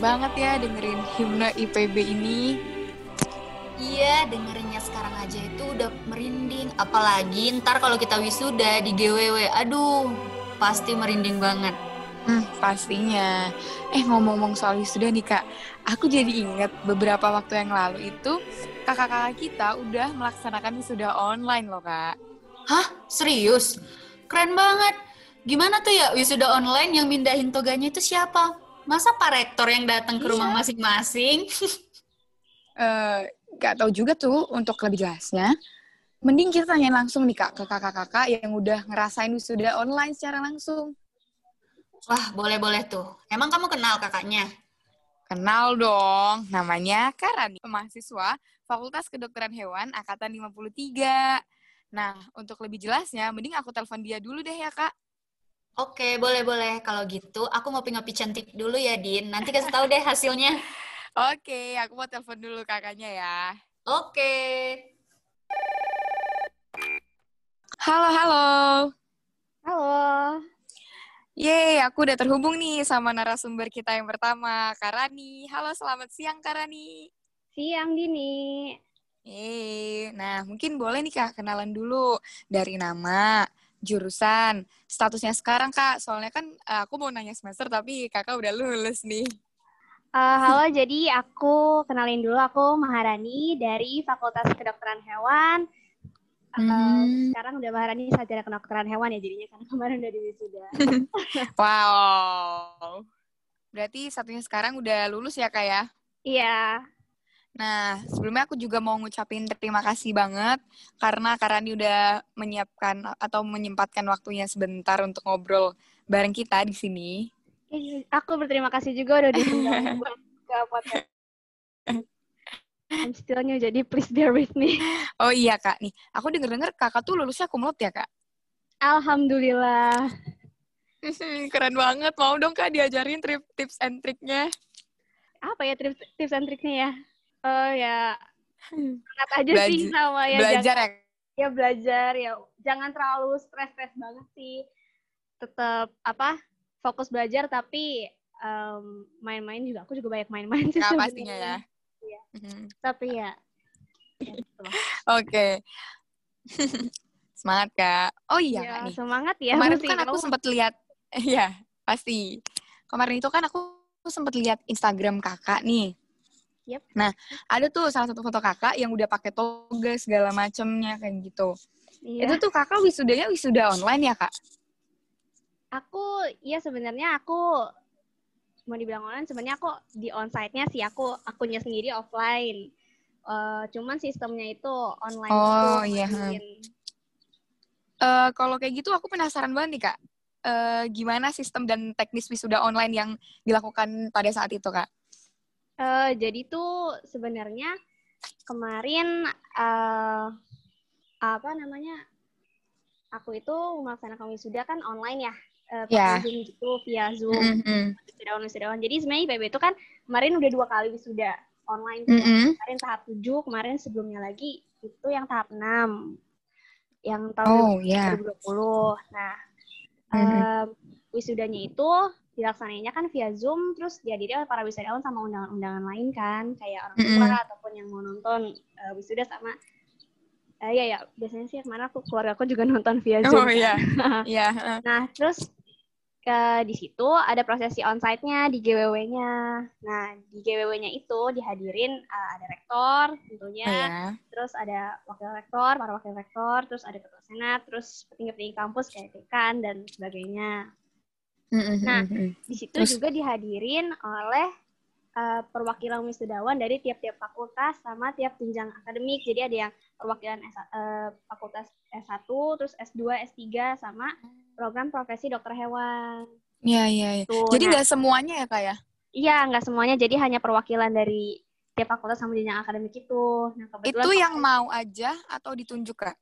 Banget ya dengerin himne IPB ini. Iya, dengerinnya sekarang aja itu udah merinding. Apalagi ntar kalau kita wisuda di GWW. Aduh, pasti merinding banget. Hmm, pastinya. Eh, ngomong-ngomong soal wisuda nih, Kak. Aku jadi ingat beberapa waktu yang lalu itu kakak-kakak kita udah melaksanakan wisuda online loh, Kak. Hah? Serius? Keren banget. Gimana tuh ya wisuda online yang mindahin toganya itu siapa? Masa Pak Rektor yang datang ke rumah masing-masing? Eh, gak tahu juga tuh untuk lebih jelasnya. Mending kita tanya langsung nih, Kak, ke kakak-kakak yang udah ngerasain wisuda online secara langsung. Wah, boleh-boleh tuh. Emang kamu kenal kakaknya? Kenal dong, namanya Karani, mahasiswa Fakultas Kedokteran Hewan Angkatan 53. Nah, untuk lebih jelasnya, mending aku telepon dia dulu deh ya, Kak. Oke, boleh-boleh. Kalau gitu, aku ngopi-ngopi cantik dulu ya, Din. Nanti kasih tahu deh hasilnya. Oke, aku mau telepon dulu kakaknya ya. Oke. Halo, halo. Halo. Yeay, aku udah terhubung nih sama narasumber kita yang pertama, Karani. Halo, selamat siang, Karani. Siang Dini. Yeay, nah mungkin boleh nih Kak kenalan dulu dari nama, jurusan, statusnya sekarang Kak. Soalnya kan eh, aku mau nanya semester tapi Kakak udah lulus nih. Eh, halo, jadi aku kenalin dulu aku Maharani dari Fakultas Kedokteran Hewan. Hmm. Sekarang udah Maharani sarjana kedokteran hewan ya jadinya karena kemarin udah di wisuda. Wow. Berarti satunya sekarang udah lulus ya Kak ya? Iya. Nah, sebelumnya aku juga mau ngucapin terima kasih banget karena Karani udah menyiapkan atau menyempatkan waktunya sebentar untuk ngobrol bareng kita di sini. Aku berterima kasih juga udah diundang buat podcast. I'm still new, jadi please bear with me. Oh iya Kak, nih aku denger-denger Kakak tuh lulusnya kumlot ya Kak? Alhamdulillah. Keren banget, mau dong Kak diajarin trip tips and triknya. Apa ya tips, tips and triknya ya? Oh ya, semangat aja sih Belaj- sama ya. Belajar ya? ya belajar ya jangan terlalu stres-stres banget sih tetap apa fokus belajar tapi main-main juga aku juga banyak main-main sih sebenarnya. pastinya ya. Iya. Mhm. tapi ya, ya gitu. Oke. Semangat Kak. Oh iya Ya, nih. semangat ya Kemarin tuh kan aku sempat lihat, iya pasti. Kemarin itu kan aku sempat lihat Instagram kakak nih. Yep. Nah, ada tuh salah satu foto kakak yang udah pakai toga segala macemnya kayak gitu. iya. Itu tuh kakak wisudanya wisuda online ya kak? aku ya sebenarnya aku mau dibilang online sebenarnya aku di onsite-nya sih aku akunnya sendiri offline Eh, cuman sistemnya itu online Oh, iya, main. Eh, kalau kayak gitu aku penasaran banget nih kak. Eh, gimana sistem dan teknis wisuda online yang dilakukan pada saat itu kak? Eh, jadi tuh sebenarnya kemarin eh apa namanya? Aku itu melaksanakan wisuda kan online ya, eh, pakai Ya. Zoom gitu via Zoom Mm-mm. wisudawan wisudawan. Jadi sebenarnya IPB itu kan kemarin udah dua kali wisuda online. tuh. Mm-mm. Kemarin tahap 7, kemarin sebelumnya lagi itu yang tahap 6. Yang tahun Oh ya. 2020. Nah, Mhm. em, wisudanya itu dilaksanainya kan via Zoom, terus dihadiri oleh para wisudawan sama undangan-undangan lain kan, kayak orang tua Mhm. ataupun yang mau nonton eh, wisuda sama eh ya ya, biasanya sih ke mana aku keluarga aku juga nonton via Oh Zoom. kan. iya. Iya. Nah, terus ke di situ ada prosesi onsite-nya di GWW-nya. Nah, di GWW-nya itu dihadirin eh, ada rektor tentunya, Oh, ya. terus ada wakil rektor, para wakil rektor, terus ada ketua senat, terus petinggi-petinggi kampus kayak dekan dan sebagainya. Mm-mm, Nah, mm-mm. Di situ Terus? juga dihadirin oleh eh, perwakilan wisudawan dari tiap-tiap fakultas sama tiap jenjang akademik. Jadi ada yang perwakilan S, eh, fakultas S1, terus S2, S3 sama program profesi dokter hewan. Iya, iya, iya. Tuh, Jadi nah, nggak semuanya ya kak ya? Iya, nggak semuanya. Jadi hanya perwakilan dari tiap fakultas sama jenjang akademik itu. Nah, kebetulan Itu yang mau aja atau ditunjuk kak?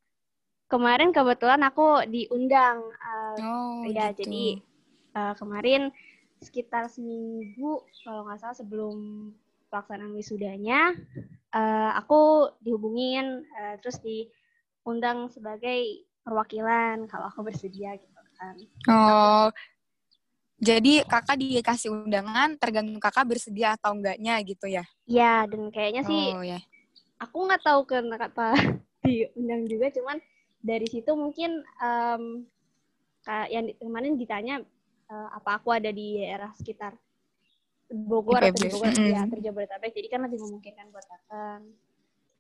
kemarin kebetulan aku diundang. eh, Oh, ya, gitu. jadi eh, kemarin sekitar seminggu kalau nggak salah sebelum pelaksanaan wisudanya, eh, aku dihubungin eh, terus diundang sebagai perwakilan kalau aku bersedia gitu kan. Oh, Jadi kakak dikasih undangan tergantung kakak bersedia atau enggaknya gitu ya? Iya, dan kayaknya sih Oh ya. aku nggak tahu kenapa diundang juga, cuman dari situ mungkin kayak yang kemarin ditanya eh, apa aku ada di daerah sekitar Bogor atau di Bogor mm-mm. ya atau Jabodetabek, jadi kan lebih memungkinkan buat datang.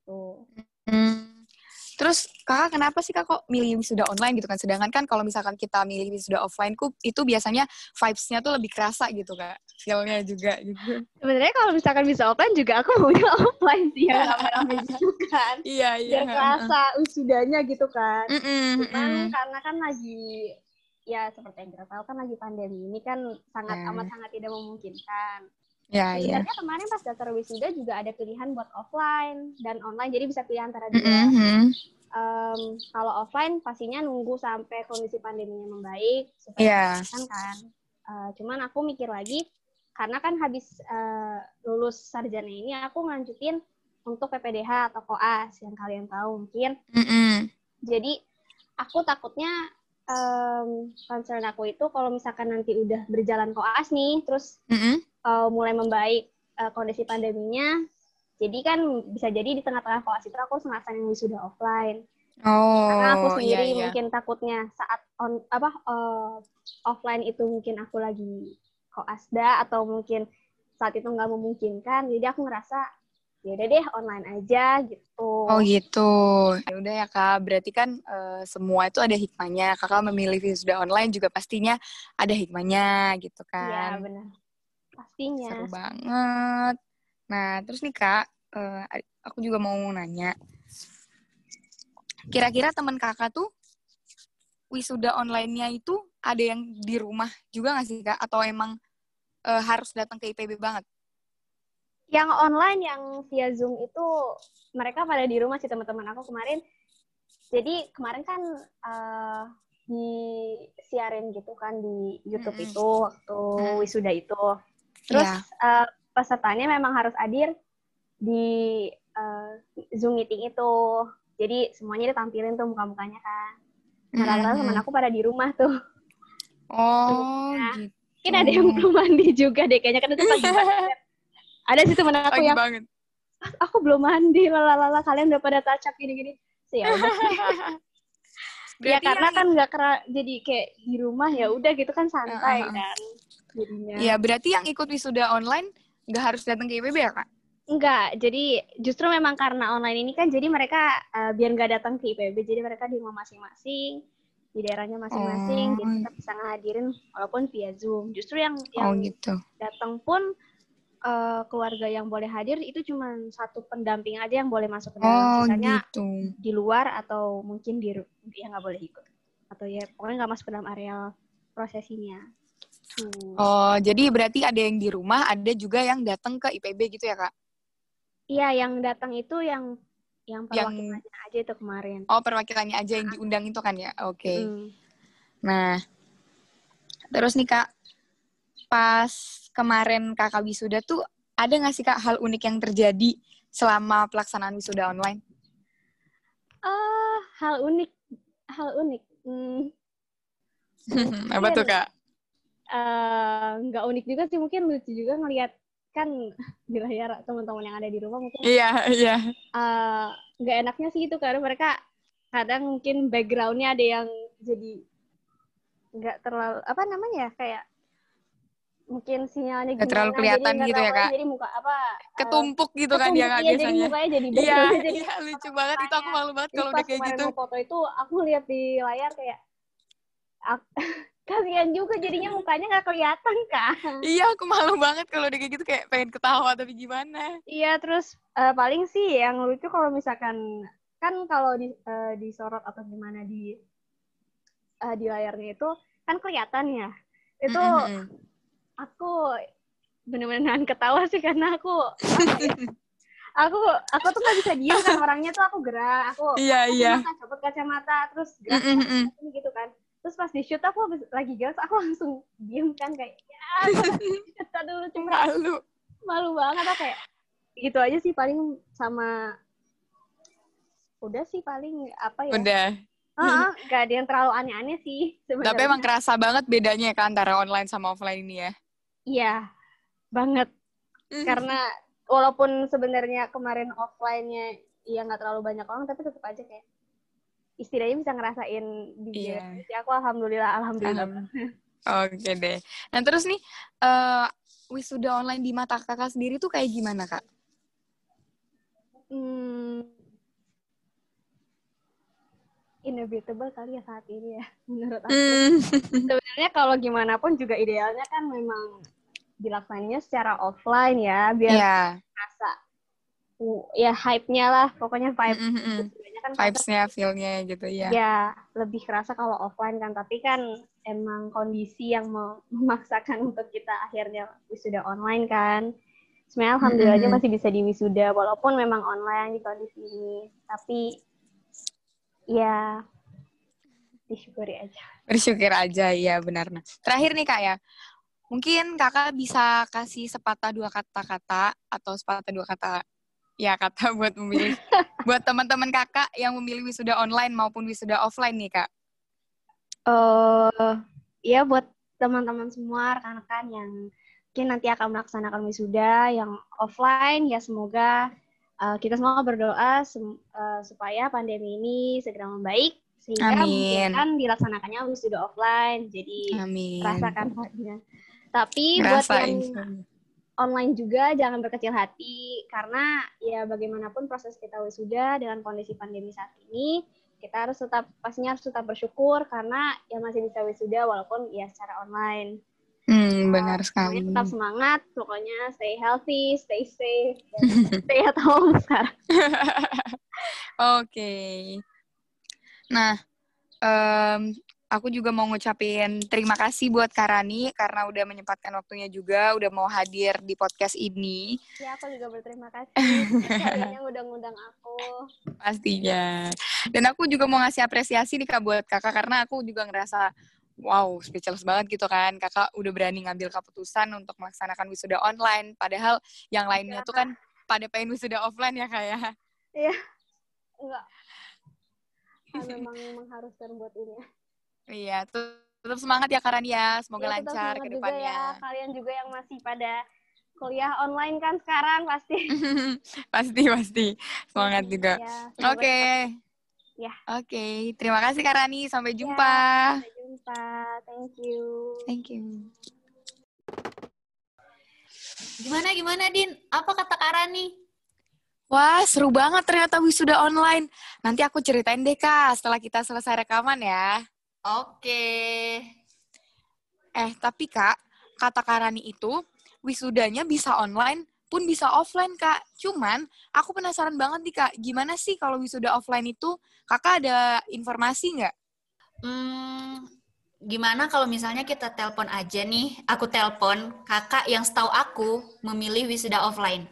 Tuh. Hmm. Terus kakak kenapa sih kak kok milih wisuda online gitu kan? Sedangkan kan kalau misalkan kita milih wisuda offline ku itu biasanya vibes-nya tuh lebih kerasa gitu kak. Feel-nya juga gitu. Sebenarnya kalau misalkan bisa offline juga aku maunya offline sih ya rame-rame gitu kan. Iya Biar kerasa wisudanya gitu kan. Mm-mm, Cuman mm-mm. karena kan lagi ya seperti yang kita tahu kan lagi pandemi ini kan sangat Ya. amat sangat tidak memungkinkan. Ya iya. Sebenarnya kemarin pas daftar wisuda juga ada pilihan buat offline dan online jadi bisa pilih antara dua. Mm-mm. Em, kalau offline pastinya nunggu sampai kondisi pandeminya membaik supaya Iya. kan kan. Eh, cuman aku mikir lagi karena kan habis eh, lulus sarjana ini aku nganjutin untuk PPDH atau koas yang kalian tahu mungkin. Mm-mm. Jadi aku takutnya em, concern aku itu kalau misalkan nanti udah berjalan koas nih, terus Mm-mm. eh, mulai membaik eh, kondisi pandeminya, jadi kan bisa jadi di tengah-tengah koas itu aku harus ngerasain wisuda offline. Oh, Karena aku iya, sendiri iya. mungkin takutnya saat on apa eh, offline itu mungkin aku lagi koasda atau mungkin saat itu nggak memungkinkan, jadi aku ngerasa ya udah deh online aja gitu. Oh gitu. Ya udah ya kak. Berarti kan eh, semua itu ada hikmahnya. Kakak memilih wisuda online juga pastinya ada hikmahnya gitu Iya kan. benar. Pastinya. Seru banget. Nah terus nih kak, eh, aku juga mau nanya. Kira-kira teman kakak tuh wisuda online-nya itu ada yang di rumah juga nggak sih kak? Atau emang eh, harus datang ke IPB banget? Yang online yang via Zoom itu mereka pada di rumah sih teman-teman aku kemarin. Jadi kemarin kan eh, disiarin gitu kan di YouTube Mm-mm. itu waktu Mm. wisuda itu. Terus Iya. eh, pesertanya memang harus hadir di eh, Zoom meeting itu. Jadi semuanya ditampilin tuh muka-mukanya kan. Nah, rata-rata teman aku pada di rumah tuh. Oh Ya. gitu. Mungkin ada yang belum mandi juga deh kayaknya kan itu pagi banget. Ada sih teman aku yang banget. aku belum mandi lalalala kalian udah pada up gini-gini sih ya ya karena yang- kan nggak kera jadi kayak di rumah ya udah gitu kan santai Heeh. kan jadinya Ya, berarti yang ikut wisuda online nggak harus datang ke IPB ya, Kak? enggak jadi justru memang karena online ini kan jadi mereka eh, biar nggak datang ke IPB jadi mereka di rumah masing-masing di daerahnya masing-masing jadi Oh. tetap bisa ngehadirin walaupun via zoom justru yang Oh, yang gitu. datang pun eh, keluarga yang boleh hadir itu cuma satu pendamping aja yang boleh masuk ke dalam Oh, sisanya gitu. di luar atau mungkin di dia nggak boleh ikut atau ya pokoknya nggak masuk ke dalam area prosesinya Tuh. Oh, jadi berarti ada yang di rumah, ada juga yang datang ke IPB gitu ya, Kak? iya yang datang itu yang yang Yang- perwakilannya aja itu kemarin Oh, perwakilannya aja yang diundang itu kan ya? Oke. Mm. Nah, terus nih, Kak, pas kemarin Kakak wisuda tuh, ada nggak sih, Kak, hal unik yang terjadi selama pelaksanaan wisuda online? Ah, hal unik hal unik Hmm, Apa tuh, Kak? eh, nggak unik juga sih mungkin lucu juga ngelihat kan di layar teman-teman yang ada di rumah mungkin Iya, iya. eh, nggak enaknya sih itu karena mereka kadang mungkin backgroundnya ada yang jadi nggak terlalu apa namanya ya kayak mungkin sinyalnya Nggak terlalu kelihatan jadi gitu ya, Kak? jadi muka apa eh, Ketumpuk gitu kan ketumpuk, dia, Kak, iya, jadi biasanya. mukanya jadi Iya, jadi iya, lucu banget. Itu aku malu banget Jadi kalau udah kayak gitu. foto itu aku lihat di layar kayak ak- kasihan juga jadinya mukanya nggak kelihatan kan Iya, aku malu banget kalau udah kayak gitu kayak pengen ketawa tapi gimana. iya terus eh, paling sih yang lucu kalau misalkan kan kalau di eh, disorot atau gimana di eh, di layarnya itu kan kelihatan ya itu Mm, mm, mm. Aku bener-bener nahan ketawa sih karena aku aku aku tuh nggak bisa diam kan orangnya tuh aku gerak aku Iya, aku iya. copot kacamata terus gerak Mm, mm, gitu kan terus pas di shoot aku habis- lagi gerak aku langsung diem kan kayak ya dulu cuma Malu. malu banget aku kayak gitu aja sih paling sama udah sih paling apa ya Udah. Heeh, nggak ada yang terlalu aneh-aneh sih sebenarnya. Tapi emang kerasa banget bedanya kan antara online sama offline ini ya. Iya, banget. Karena walaupun sebenarnya kemarin offline-nya ya nggak terlalu banyak orang, tapi tetap aja kayak istilahnya bisa ngerasain di Iya. Jadi aku alhamdulillah, alhamdulillah. Alham- Oke deh. Nah terus nih, eh wisuda online di mata kakak sendiri tuh kayak gimana kak? Hmm, inevitable kali ya saat ini ya, menurut aku. Sebenarnya kalau gimana pun juga idealnya kan memang dilaksanainnya secara offline ya, biar Iya. rasa uh, ya hype-nya lah, pokoknya vibe. Mm-mm. Sebenarnya kan Vibes-nya, feel-nya gitu ya. ya lebih kerasa kalau offline kan tapi kan emang kondisi yang memaksakan untuk kita akhirnya wisuda online kan sebenarnya alhamdulillah aja Mm-mm. masih bisa di wisuda walaupun memang online di kondisi ini tapi ya disyukuri aja Bersyukur aja, iya benar. Nah, terakhir nih kak ya, mungkin kakak bisa kasih sepatah dua kata-kata atau sepatah dua kata ya kata buat memilih buat teman-teman kakak yang memilih wisuda online maupun wisuda offline nih kak. eh ya buat teman-teman semua rekan-rekan yang mungkin nanti akan melaksanakan wisuda yang offline ya semoga uh, kita semua berdoa sem- uh, supaya pandemi ini segera membaik sehingga Amin. memungkinkan dilaksanakannya wisuda offline jadi Amin. rasakan hatinya tapi buat Rasain. yang online juga jangan berkecil hati karena ya bagaimanapun proses kita wisuda dengan kondisi pandemi saat ini kita harus tetap pastinya harus tetap bersyukur karena ya masih bisa wisuda walaupun ya secara online. Hmm, benar Pokoknya sekali. tetap semangat, pokoknya stay healthy, stay safe, stay at home sekarang. Oke. Nah, em, aku juga mau ngucapin terima kasih buat Karani karena udah menyempatkan waktunya juga, udah mau hadir di podcast ini. Ya aku juga berterima kasih yang udah ngundang aku. Pastinya. Dan aku juga mau ngasih apresiasi nih Kak buat Kakak karena aku juga ngerasa wow, speechless banget gitu kan. Kakak udah berani ngambil keputusan untuk melaksanakan wisuda online padahal yang lainnya tuh kan pada pengen wisuda offline ya Kak ya. Enggak. Ah, memang mengharuskan buat ini. Iya, tetap semangat ya Karani ya. Semoga Ya, tetap lancar ke juga depannya. ya. Kalian juga yang masih pada kuliah online kan sekarang pasti. pasti pasti. Semangat juga. Ya, semoga Oke. Ya. Oke, terima kasih Kak Rani. Sampai Ya. jumpa. Sampai jumpa. Thank you. Thank you. Gimana gimana Din? Apa kata Kak Rani? Wah, seru banget ternyata wisuda online. Nanti aku ceritain deh, Kak, setelah kita selesai rekaman ya. Oke. Eh, tapi Kak, kata Kak Rani itu, wisudanya bisa online pun bisa offline, Kak. Cuman, aku penasaran banget nih, Kak. Gimana sih kalau wisuda offline itu? Kakak ada informasi nggak? Hmm, gimana kalau misalnya kita telepon aja nih, aku telepon kakak yang setahu aku memilih wisuda offline.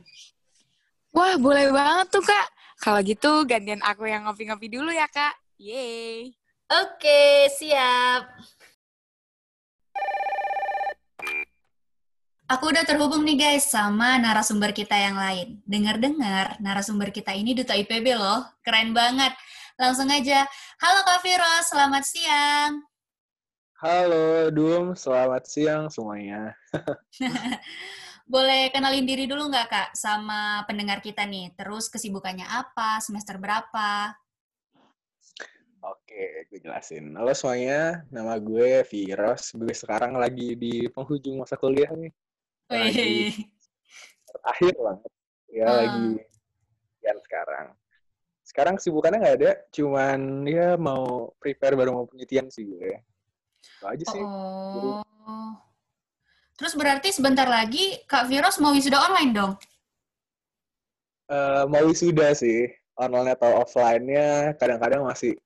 Wah, boleh banget tuh, Kak. Kalau gitu, gantian aku yang ngopi-ngopi dulu ya, Kak. Yeay. Oke, siap. Aku udah terhubung nih guys sama narasumber kita yang lain. Dengar-dengar narasumber kita ini Duta IPB loh. Keren banget. Langsung aja. Halo Kak Viro, selamat siang. Halo, Dum. Selamat siang semuanya. Boleh kenalin diri dulu nggak Kak sama pendengar kita nih? Terus kesibukannya apa? Semester berapa? Oke, gue jelasin. Halo semuanya, nama gue Viros. Gue sekarang lagi di penghujung masa kuliah nih. Lagi Wih. akhir banget. Ya, Ah. lagi yang sekarang. Sekarang kesibukannya nggak ada, cuman ya mau prepare baru mau penelitian sih gue. Itu aja sih. Oh. Terus berarti sebentar lagi Kak Viros mau wisuda online dong? Eh, mau wisuda sih, online atau offline-nya kadang-kadang masih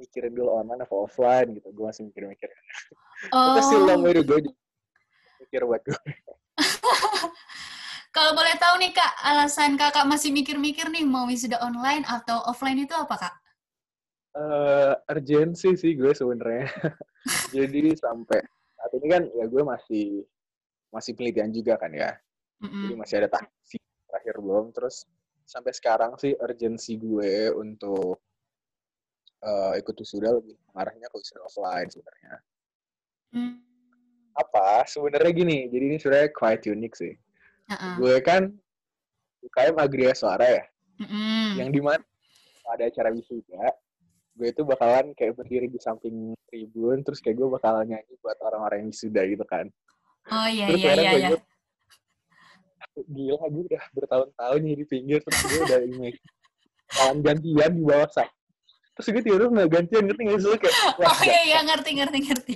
mikirin dulu online atau offline gitu. Gue masih mikir-mikir. Oh. Sih long way to go. Mikir buat gue. Kalau boleh tahu nih Kak, alasan Kakak masih mikir-mikir nih mau wisuda online atau offline itu apa Kak? eh urgensi sih gue sebenarnya. Jadi sampai saat ini kan ya gue masih masih penelitian juga kan ya. Jadi Mm-mm. masih ada tahap sih terakhir belum. Terus sampai sekarang sih urgensi gue untuk uh, ikut wisuda lebih mengarahnya ke wisuda offline sebenarnya. Hmm. Apa? Sebenarnya gini, jadi ini sebenarnya quite unik sih. Uh-uh. Gue kan UKM Agria Suara ya, Mm-mm. yang di mana ada acara wisuda, gue itu bakalan kayak berdiri di samping tribun, terus kayak gue bakalan nyanyi buat orang-orang yang wisuda gitu kan. Oh iya Terus iya iya iya. gue, gila gue udah bertahun-tahun di pinggir, terus gue udah ini bakalan gantian di bawah saya. Terus gue tiba-tiba nggak gantian, ngerti nggak sih? Kayak, wah, Oh iya iya ngerti ngerti ngerti.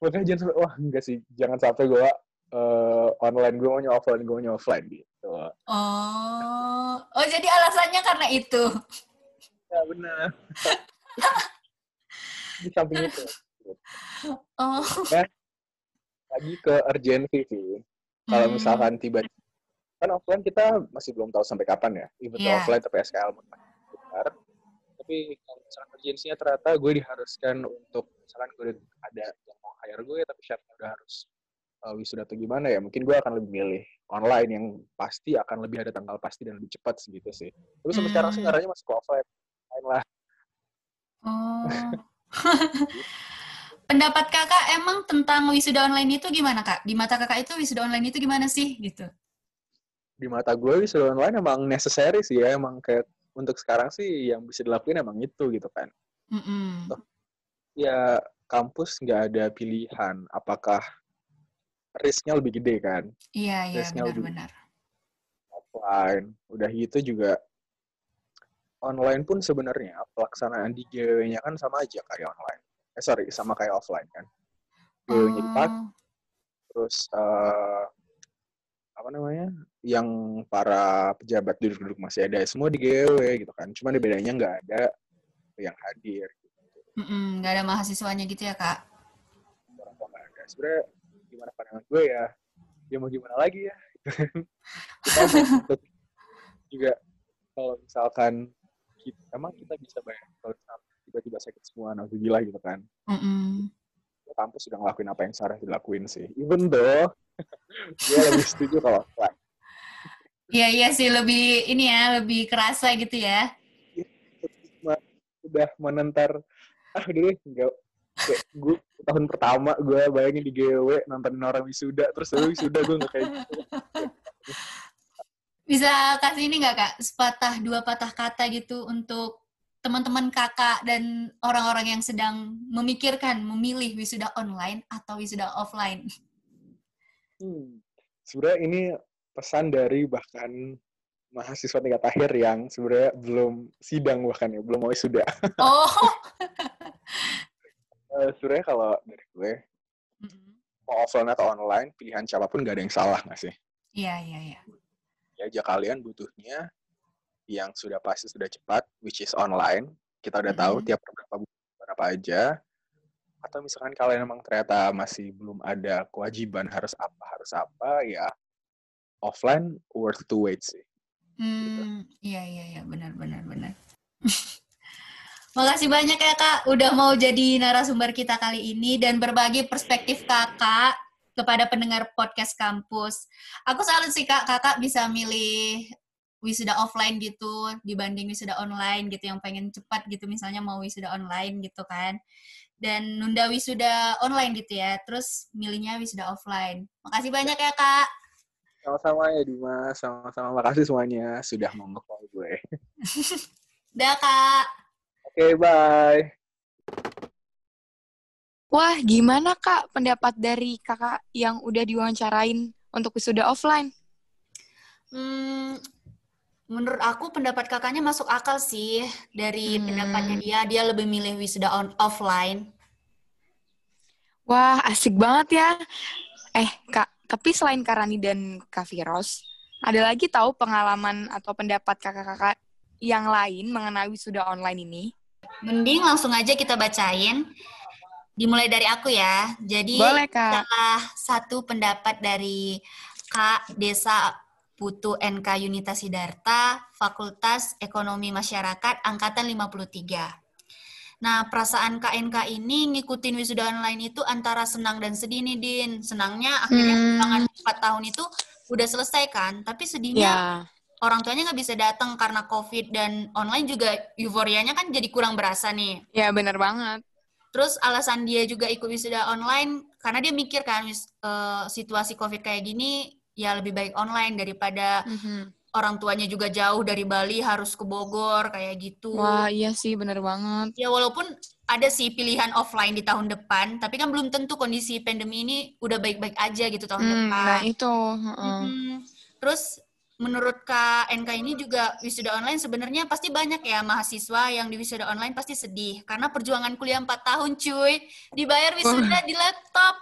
makanya jangan sampai, wah enggak sih, jangan sampai gue eh, online, gue maunya offline, gue maunya offline gitu. Oh oh jadi alasannya karena itu. Ya benar. di samping itu. Oh. lagi ke urgency sih. Kalau Hmm. misalkan tiba kan offline kita masih belum tahu sampai kapan ya. Even though Iya. offline tapi SKL benar. Tapi kalau misalkan urgensinya ternyata gue diharuskan untuk misalkan gue ada yang mau hire gue tapi syaratnya udah harus uh, wisuda atau gimana ya mungkin gue akan lebih milih online yang pasti akan lebih ada tanggal pasti dan lebih cepat segitu sih. Tapi sampai sekarang sih Hmm. ngarahnya masuk ke offline. Offline lah. Oh. Pendapat kakak emang tentang wisuda online itu gimana kak? Di mata kakak itu wisuda online itu gimana sih gitu? Di mata gue wisuda online emang necessary sih ya. Emang kayak untuk sekarang sih yang bisa dilakuin emang itu gitu kan. Mm-mm. ya kampus nggak ada pilihan apakah risknya lebih gede kan Iya iya benar-benar. offline udah gitu juga online pun sebenarnya pelaksanaan di GW-nya kan sama aja kayak online eh sorry sama kayak offline kan GW-nya dipakai Oh. terus eh, apa namanya yang para pejabat duduk-duduk masih ada semua di GW gitu kan. Cuman bedanya nggak ada yang hadir Mm-mm, nggak ada mahasiswanya gitu ya kak? orang tua nggak ada. Sebenarnya gimana pandangan gue ya ya mau gimana lagi ya? Kita juga. Kalau misalkan kita, emang kita bisa bayar kalau tiba-tiba sakit semua nah gila gitu kan. Mm-mm. Kampus sudah ngelakuin apa yang seharusnya dilakuin sih. Even though gue lebih setuju kalau offline Iya iya sih lebih ini ya lebih kerasa gitu ya. udah menentar ah udah enggak kayak gue tahun pertama gue bayangin di GW nontonin orang wisuda terus lu wisuda gue nggak kayak gitu. Bisa kasih ini nggak kak? Sepatah dua patah kata gitu untuk teman-teman kakak dan orang-orang yang sedang memikirkan memilih wisuda online atau wisuda offline. Hmm. Sebenarnya ini pesan dari bahkan mahasiswa tingkat akhir yang sebenarnya belum sidang bahkan ya, belum mau sudah. Oh. sebenarnya kalau dari gue, Mm-mm. mau offline atau online, pilihan siapa pun gak ada yang salah nggak sih? Iya iya iya. Ya aja kalian butuhnya yang sudah pasti sudah cepat, which is online. Kita udah tahu Mhm. tiap beberapa bulan berapa aja. Atau misalkan kalian emang ternyata masih belum ada kewajiban harus apa, harus apa, ya offline worth to wait sih. Hmm, iya iya iya benar benar benar. Makasih banyak ya Kak udah mau jadi narasumber kita kali ini dan berbagi perspektif Kakak kepada pendengar podcast kampus. Aku salut sih Kak, Kakak bisa milih wisuda offline gitu dibanding wisuda online gitu yang pengen cepat gitu misalnya mau wisuda online gitu kan. Dan nunda wisuda online gitu ya, terus milihnya wisuda offline. Makasih banyak ya Kak. Sama-sama ya Dimas, sama-sama makasih semuanya sudah mau nge-call gue. Dah Kak. Oke, bye. Wah, gimana Kak pendapat dari kakak yang udah diwawancarain untuk wisuda offline? Hmm, menurut aku pendapat kakaknya masuk akal sih dari Hmm. pendapatnya dia. Dia lebih milih wisuda on offline. Wah, asik banget ya. Eh, Kak, tapi selain Kak Rani dan Kak Firos, ada lagi tahu pengalaman atau pendapat kakak-kakak yang lain mengenai wisuda online ini? Mending langsung aja kita bacain. Dimulai dari aku ya. Jadi Boleh, Kak. salah satu pendapat dari Kak Desa Putu NK Yunita Sidarta, Fakultas Ekonomi Masyarakat Angkatan 53. Nah, perasaan KNK ini ngikutin wisuda online itu antara senang dan sedih nih, Din. Senangnya akhirnya Hmm. tunjangan 4 tahun itu udah selesai kan, tapi sedihnya Ya, orang tuanya nggak bisa datang karena COVID dan online juga euforianya kan jadi kurang berasa nih. Ya bener banget. Terus alasan dia juga ikut wisuda online karena dia mikir kan uh, situasi COVID kayak gini ya lebih baik online daripada mm-hmm. orang tuanya juga jauh dari Bali harus ke Bogor kayak gitu. Wah iya sih bener banget. Ya walaupun ada sih pilihan offline di tahun depan, tapi kan belum tentu kondisi pandemi ini udah baik-baik aja gitu tahun hmm, depan. Nah itu. Uh-uh. Hmm, terus menurut Kak NK ini juga wisuda online sebenarnya pasti banyak ya mahasiswa yang di wisuda online pasti sedih karena perjuangan kuliah 4 tahun cuy dibayar wisuda di laptop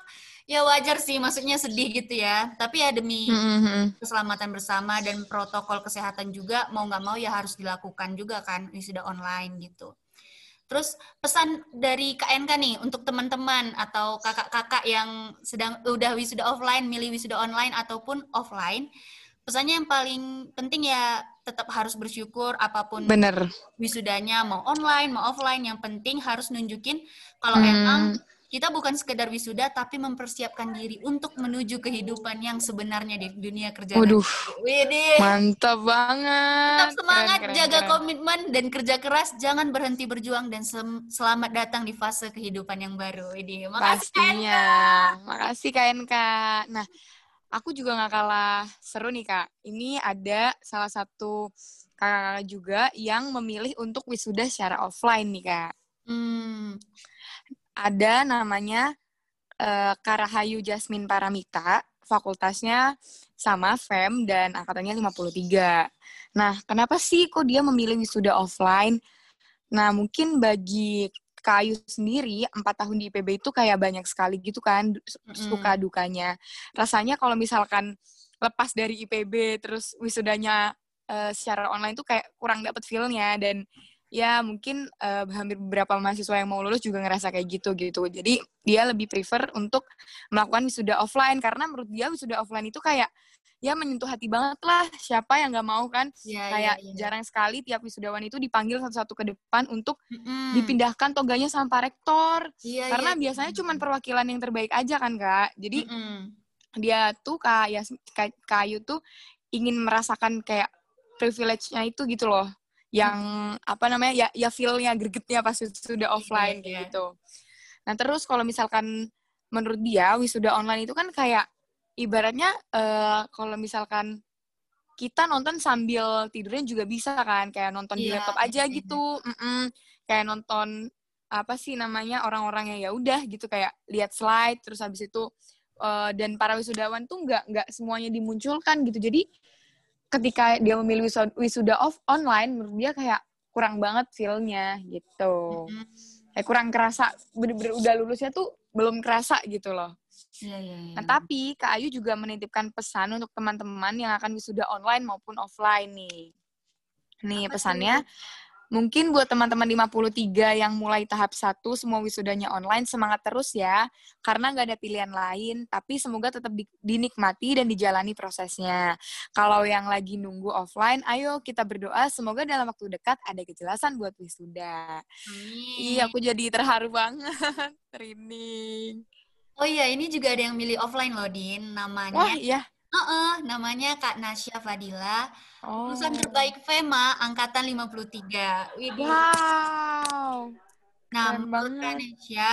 ya wajar sih maksudnya sedih gitu ya tapi ya demi mm-hmm. keselamatan bersama dan protokol kesehatan juga mau nggak mau ya harus dilakukan juga kan wisuda online gitu terus pesan dari KNK nih untuk teman-teman atau kakak-kakak yang sedang udah wisuda offline milih wisuda online ataupun offline pesannya yang paling penting ya tetap harus bersyukur apa pun Bener. wisudanya mau online mau offline yang penting harus nunjukin kalau hmm. emang kita bukan sekedar wisuda tapi mempersiapkan diri untuk menuju kehidupan yang sebenarnya di dunia kerja. Waduh. Widih. Mantap banget. Tetap semangat, keren, keren, jaga keren. komitmen dan kerja keras, jangan berhenti berjuang dan selamat datang di fase kehidupan yang baru. Widih. Makasih Pastinya. Makasih KNK. Nah, aku juga nggak kalah seru nih kak. Ini ada salah satu kakak-kakak juga yang memilih untuk wisuda secara offline nih kak. Hmm. Ada namanya uh, Karahayu Jasmine Paramita, fakultasnya sama FEM dan angkatannya 53. Nah, kenapa sih kok dia memilih wisuda offline? Nah, mungkin bagi Kayu sendiri empat tahun di IPB itu kayak banyak sekali gitu kan suka dukanya. Rasanya kalau misalkan lepas dari IPB terus wisudanya uh, secara online tuh kayak kurang dapet feelnya dan ya mungkin uh, hampir beberapa mahasiswa yang mau lulus juga ngerasa kayak gitu gitu. Jadi dia lebih prefer untuk melakukan wisuda offline karena menurut dia wisuda offline itu kayak ya menyentuh hati banget lah siapa yang nggak mau kan ya, kayak ya, ya. jarang sekali tiap wisudawan itu dipanggil satu-satu ke depan untuk mm. dipindahkan toganya sama pak rektor ya, karena ya. biasanya cuma perwakilan yang terbaik aja kan kak jadi mm dia tuh kayak kayu tuh ingin merasakan kayak privilege-nya itu gitu loh yang apa namanya ya ya feel-nya gregetnya pas sudah offline yeah, gitu nah terus kalau misalkan menurut dia wisuda online itu kan kayak ibaratnya uh, kalau misalkan kita nonton sambil tidurnya juga bisa kan kayak nonton yeah. di iya, laptop aja yeah. gitu mm -mm. kayak nonton apa sih namanya orang-orang yang ya udah gitu kayak lihat slide terus habis itu uh, dan para wisudawan tuh nggak nggak semuanya dimunculkan gitu jadi ketika dia memilih wisuda off online menurut dia kayak kurang banget feelnya gitu mm -hmm. kayak kurang kerasa bener-bener udah lulusnya tuh belum kerasa gitu loh Ya, ya, ya. Nah, tapi Kak Ayu juga menitipkan pesan untuk teman-teman yang akan wisuda online maupun offline nih. Nih Apa pesannya? Mungkin buat teman-teman 53 yang mulai tahap 1 semua wisudanya online, semangat terus ya. Karena nggak ada pilihan lain, tapi semoga tetap di, dinikmati dan dijalani prosesnya. Kalau yang lagi nunggu offline, ayo kita berdoa semoga dalam waktu dekat ada kejelasan buat wisuda. Iya, aku jadi terharu banget. Training. Oh iya, ini juga ada yang milih offline loh, Din. Namanya. Wah, iya. Uh -uh, namanya Kak Nasya Fadila. Oh. Lulusan terbaik FEMA angkatan 53. Widih. Wow. Nah, Keren menurut banget. Kak Nasya,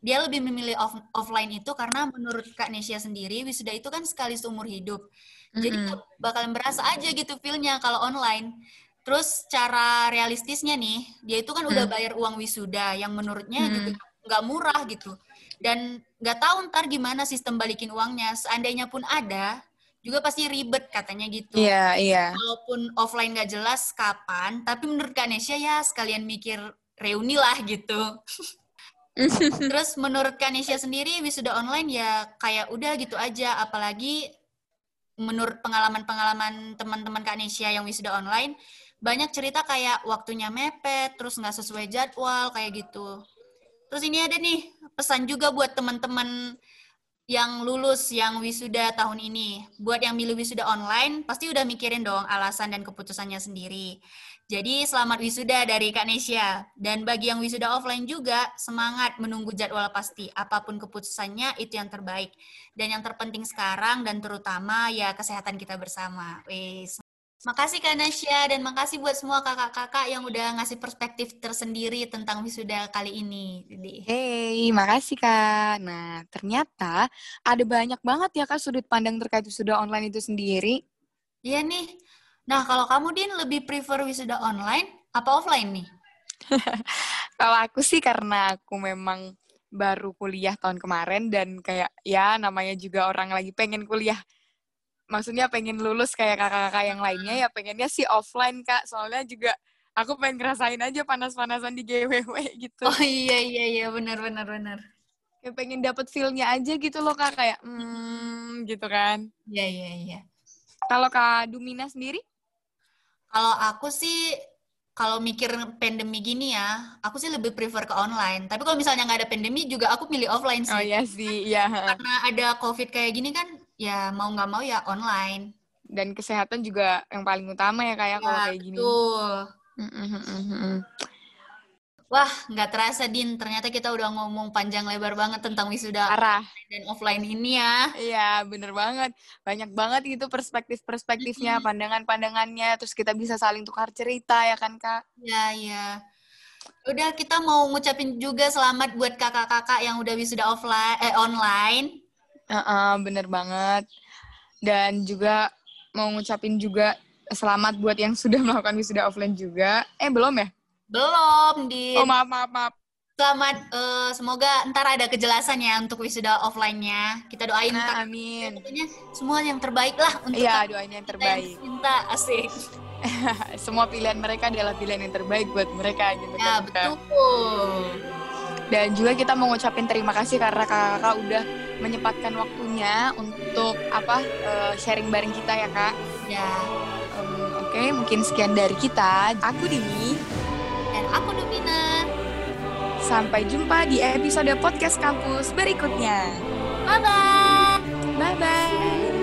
dia lebih memilih off offline itu karena menurut Kak Nesya sendiri wisuda itu kan sekali seumur hidup. Jadi mm -hmm. bakalan berasa aja gitu feel-nya kalau online. Terus cara realistisnya nih, dia itu kan mm. udah bayar uang wisuda yang menurutnya mm. juga nggak murah gitu dan nggak tahu ntar gimana sistem balikin uangnya seandainya pun ada juga pasti ribet katanya gitu. Iya, yeah, iya. Yeah. Walaupun offline nggak jelas kapan, tapi menurut Kak Nesya ya sekalian mikir reuni lah gitu. Terus menurut Kak Nesya sendiri wisuda online ya kayak udah gitu aja, apalagi menurut pengalaman-pengalaman teman-teman Kak Nesya yang wisuda online, banyak cerita kayak waktunya mepet, terus nggak sesuai jadwal kayak gitu. Terus ini ada nih pesan juga buat teman-teman yang lulus, yang wisuda tahun ini. Buat yang milih wisuda online, pasti udah mikirin dong alasan dan keputusannya sendiri. Jadi selamat wisuda dari Kak Nesya. Dan bagi yang wisuda offline juga, semangat menunggu jadwal pasti. Apa pun keputusannya, itu yang terbaik. Dan yang terpenting sekarang dan terutama ya kesehatan kita bersama. Wis. Makasih Kak Nasya dan makasih buat semua kakak-kakak yang udah ngasih perspektif tersendiri tentang wisuda kali ini. Jadi, Hey, makasih Kak. Nah, ternyata ada banyak banget ya Kak sudut pandang terkait wisuda online itu sendiri. Iya nih. Nah, kalau kamu Din lebih prefer wisuda online apa offline nih? Kalau aku sih karena aku memang baru kuliah tahun kemarin dan kayak ya namanya juga orang lagi pengen kuliah maksudnya pengen lulus kayak kakak-kakak yang lainnya ya pengennya sih offline kak soalnya juga aku pengen ngerasain aja panas-panasan di GWW gitu Oh iya iya iya benar benar benar. kayak pengen dapet feel-nya aja gitu loh kak kayak hmm gitu kan Iya iya iya. kalau kak Dumina sendiri Kalau aku sih kalau mikir pandemi gini ya, aku sih lebih prefer ke online. Tapi kalau misalnya nggak ada pandemi juga aku milih offline sih. oh iya sih iya Karena ada COVID kayak gini kan, ya mau nggak mau ya online. dan kesehatan juga yang paling utama ya kayak kalau Ya, kayak gini betul. Mm. Wah, nggak terasa, Din. Ternyata kita udah ngomong panjang lebar banget tentang wisuda parah dan offline ini ya. Iya, bener banget. Banyak banget gitu perspektif-perspektifnya, pandangan-pandangannya, terus kita bisa saling tukar cerita ya kan, Kak? Ya, ya. Udah, kita mau ngucapin juga selamat buat kakak-kakak yang udah wisuda offline, eh, online. Heeh, bener banget. Dan juga mau ngucapin juga selamat buat yang sudah melakukan wisuda offline juga. Eh, belum ya? Belum, Din. Oh, maaf, maaf, maaf. Selamat, eh, semoga ntar ada kejelasan ya untuk wisuda offline-nya. Kita doain Nah, amin. Pokoknya semua yang terbaik lah untuk Iya, doain yang terbaik. cinta, asik. Semua pilihan mereka adalah pilihan yang terbaik buat mereka gitu Ya, kan, betul. Dan juga kita mau ngucapin terima kasih karena kakak-kakak udah menyempatkan waktunya untuk apa eh, sharing bareng kita ya kak. Ya, Em, Oke, mungkin sekian dari kita. Aku Dini. dan aku Dumina. Sampai jumpa di episode podcast kampus berikutnya. Bye-bye. Bye bye.